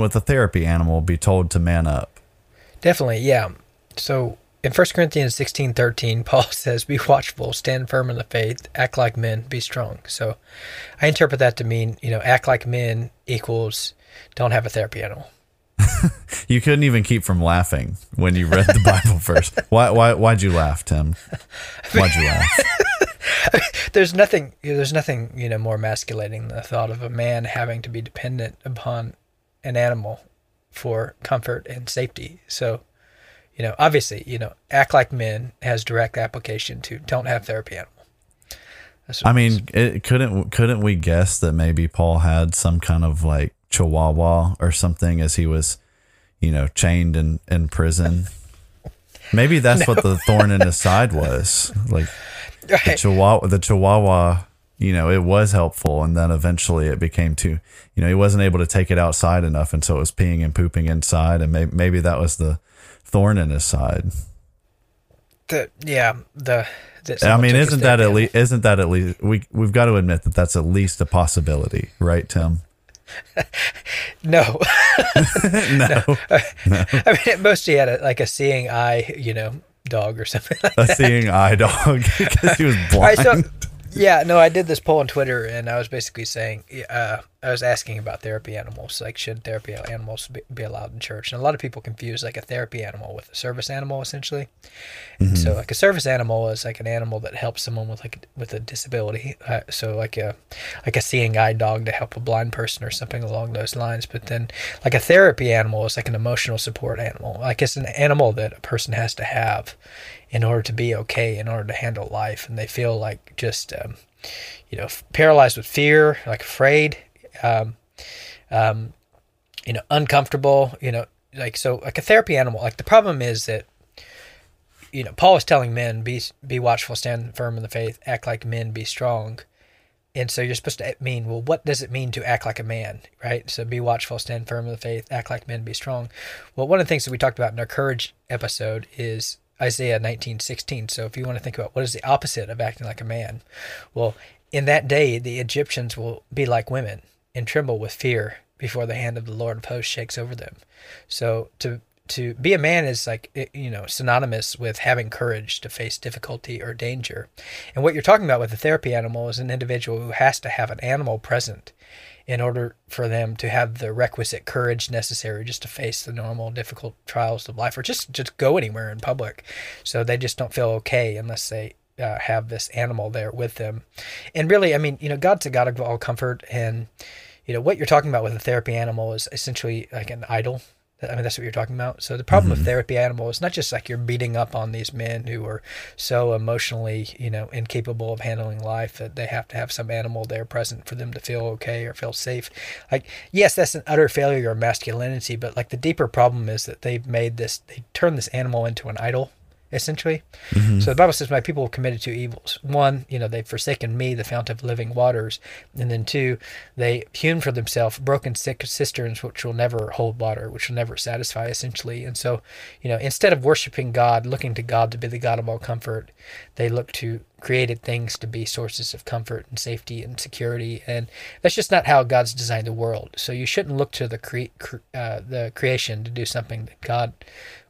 with a therapy animal be told to man up? Definitely, yeah. So in 1 Corinthians 16 13, Paul says, Be watchful, stand firm in the faith, act like men, be strong. So I interpret that to mean, you know, act like men equals don't have a therapy animal. You couldn't even keep from laughing when you read the Bible first. Why, why, why'd you laugh, Tim? Why'd you laugh? there's nothing there's nothing you know more emasculating than the thought of a man having to be dependent upon an animal for comfort and safety so you know obviously you know act like men has direct application to don't have therapy animal I mean, it, couldn't couldn't we guess that maybe Paul had some kind of like chihuahua or something as he was, you know, chained in in prison? Maybe that's what the thorn in his side was. Like the chihuahua, the chihuahua, you know, it was helpful, and then eventually it became too, you know, he wasn't able to take it outside enough, and so it was peeing and pooping inside, and maybe maybe that was the thorn in his side. the yeah the, I mean, isn't that at least isn't that at least we we've got to admit that that's at least a possibility, right, Tim? no. No, I mean at most he had a, like a seeing eye you know dog or something like a seeing eye dog because he was right, blind. so yeah, no, I did this poll on Twitter, and I was basically saying, uh, I was asking about therapy animals, like should therapy animals be, be allowed in church? And a lot of people confuse like a therapy animal with a service animal, essentially. And So like a service animal is like an animal that helps someone with like with a disability. Uh, so like a like a seeing eye dog to help a blind person or something along those lines. But then like a therapy animal is like an emotional support animal. Like it's an animal that a person has to have in order to be okay, in order to handle life, and they feel like just um, you know paralyzed with fear, like afraid, um, um, you know uncomfortable, you know like so like a therapy animal. Like the problem is that you know Paul is telling men be be watchful, stand firm in the faith, act like men, be strong. And so you're supposed to mean, well, what does it mean to act like a man, right? So be watchful, stand firm in the faith, act like men, be strong. Well, one of the things that we talked about in our courage episode is Isaiah 19:16. So if you want to think about what is the opposite of acting like a man, well, in that day the Egyptians will be like women and tremble with fear before the hand of the Lord of hosts shakes over them. So to to be a man is like you know synonymous with having courage to face difficulty or danger. And what you're talking about with a therapy animal is an individual who has to have an animal present in order for them to have the requisite courage necessary just to face the normal difficult trials of life or just just go anywhere in public. So they just don't feel okay unless they uh, have this animal there with them. And really, I mean, you know, God's a God of all comfort and you know what you're talking about with a therapy animal is essentially like an idol I mean, that's what you're talking about. So the problem with therapy animal is not just like you're beating up on these men who are so emotionally, you know, incapable of handling life that they have to have some animal there present for them to feel okay or feel safe. Like, yes, that's an utter failure of masculinity, but like the deeper problem is that they've made this, they turned this animal into an idol essentially. Mm-hmm. So the Bible says, "My people have committed two evils. One, you know, they've forsaken me, the fount of living waters, and then two, they hewn for themselves broken sick cisterns, which will never hold water, which will never satisfy, essentially. And so, you know, instead of worshiping God, looking to God to be the God of all comfort, they look to created things to be sources of comfort and safety and security, and that's just not how God's designed the world. So you shouldn't look to the cre- cre- uh, the creation to do something that God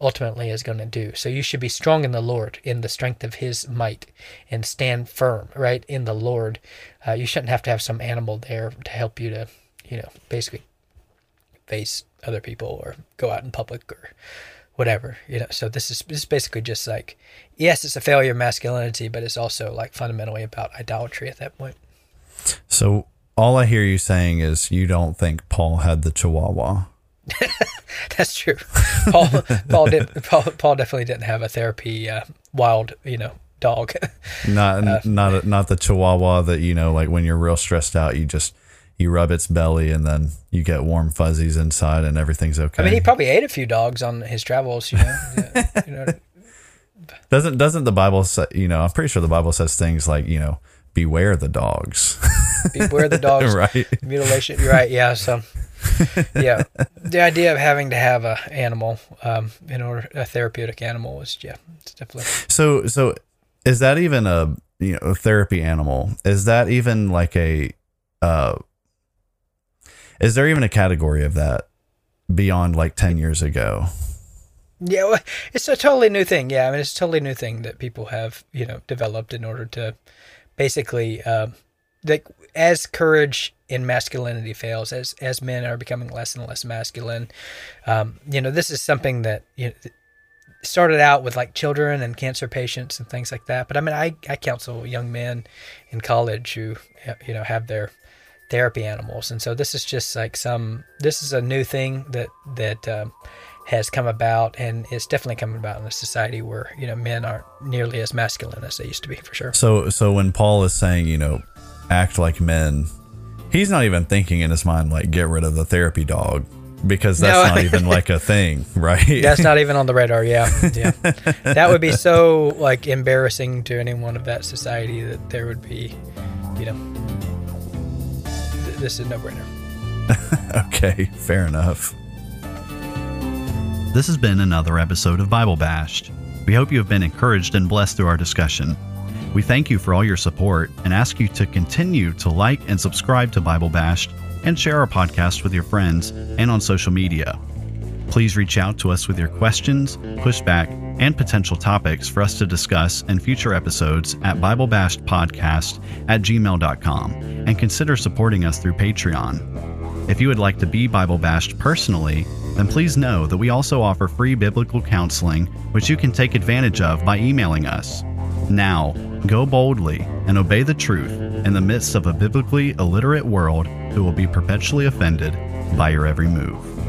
ultimately is going to do. So you should be strong in the Lord, in the strength of His might, and stand firm, right, in the Lord. Uh, you shouldn't have to have some animal there to help you to, you know, basically face other people or go out in public or whatever you know so this is this is basically just like yes it's a failure of masculinity but it's also like fundamentally about idolatry at that point. So all I hear you saying is you don't think Paul had the Chihuahua. that's true. Paul paul did paul, paul definitely didn't have a therapy uh, wild you know dog. Not Uh, not not the Chihuahua that you know, like when you're real stressed out, you just you rub its belly and then you get warm fuzzies inside and everything's okay. i mean he probably ate a few dogs on his travels you know, you know doesn't doesn't the Bible say? You know, I'm pretty sure the Bible says things like you know, beware the dogs. beware the dogs Right. mutilation you're right yeah so yeah the idea of having to have a animal um, in order a therapeutic animal is yeah it's definitely So so is that even a you know a therapy animal? Is that even like a uh is there even a category of that beyond like 10 years ago? Yeah, well, it's a totally new thing. Yeah, I mean, it's a totally new thing that people have, you know, developed in order to basically, um, like, as courage in masculinity fails, as as men are becoming less and less masculine, um, you know, this is something that you know, started out with like children and cancer patients and things like that. But I mean, I I counsel young men in college who you know have their therapy animals, and so this is just like some. This is a new thing that that. Um, has come about and it's definitely coming about in a society where you know men aren't nearly as masculine as they used to be for sure So so when Paul is saying, you know, act like men, he's not even thinking in his mind like get rid of the therapy dog because that's No. not even like a thing, right? that's not even on the radar yeah yeah that would be so like embarrassing to anyone of that society that there would be you know this is no brainer okay, fair enough. This has been another episode of Bible Bashed. We hope you have been encouraged and blessed through our discussion. We thank you for all your support and ask you to continue to like and subscribe to Bible Bashed and share our podcast with your friends and on social media. Please reach out to us with your questions, pushback, and potential topics for us to discuss in future episodes at BibleBashedPodcast at gmail.com and consider supporting us through Patreon. If you would like to be Bible bashed personally, then please know that we also offer free biblical counseling, which you can take advantage of by emailing us. Now, go boldly and obey the truth in the midst of a biblically illiterate world who will be perpetually offended by your every move.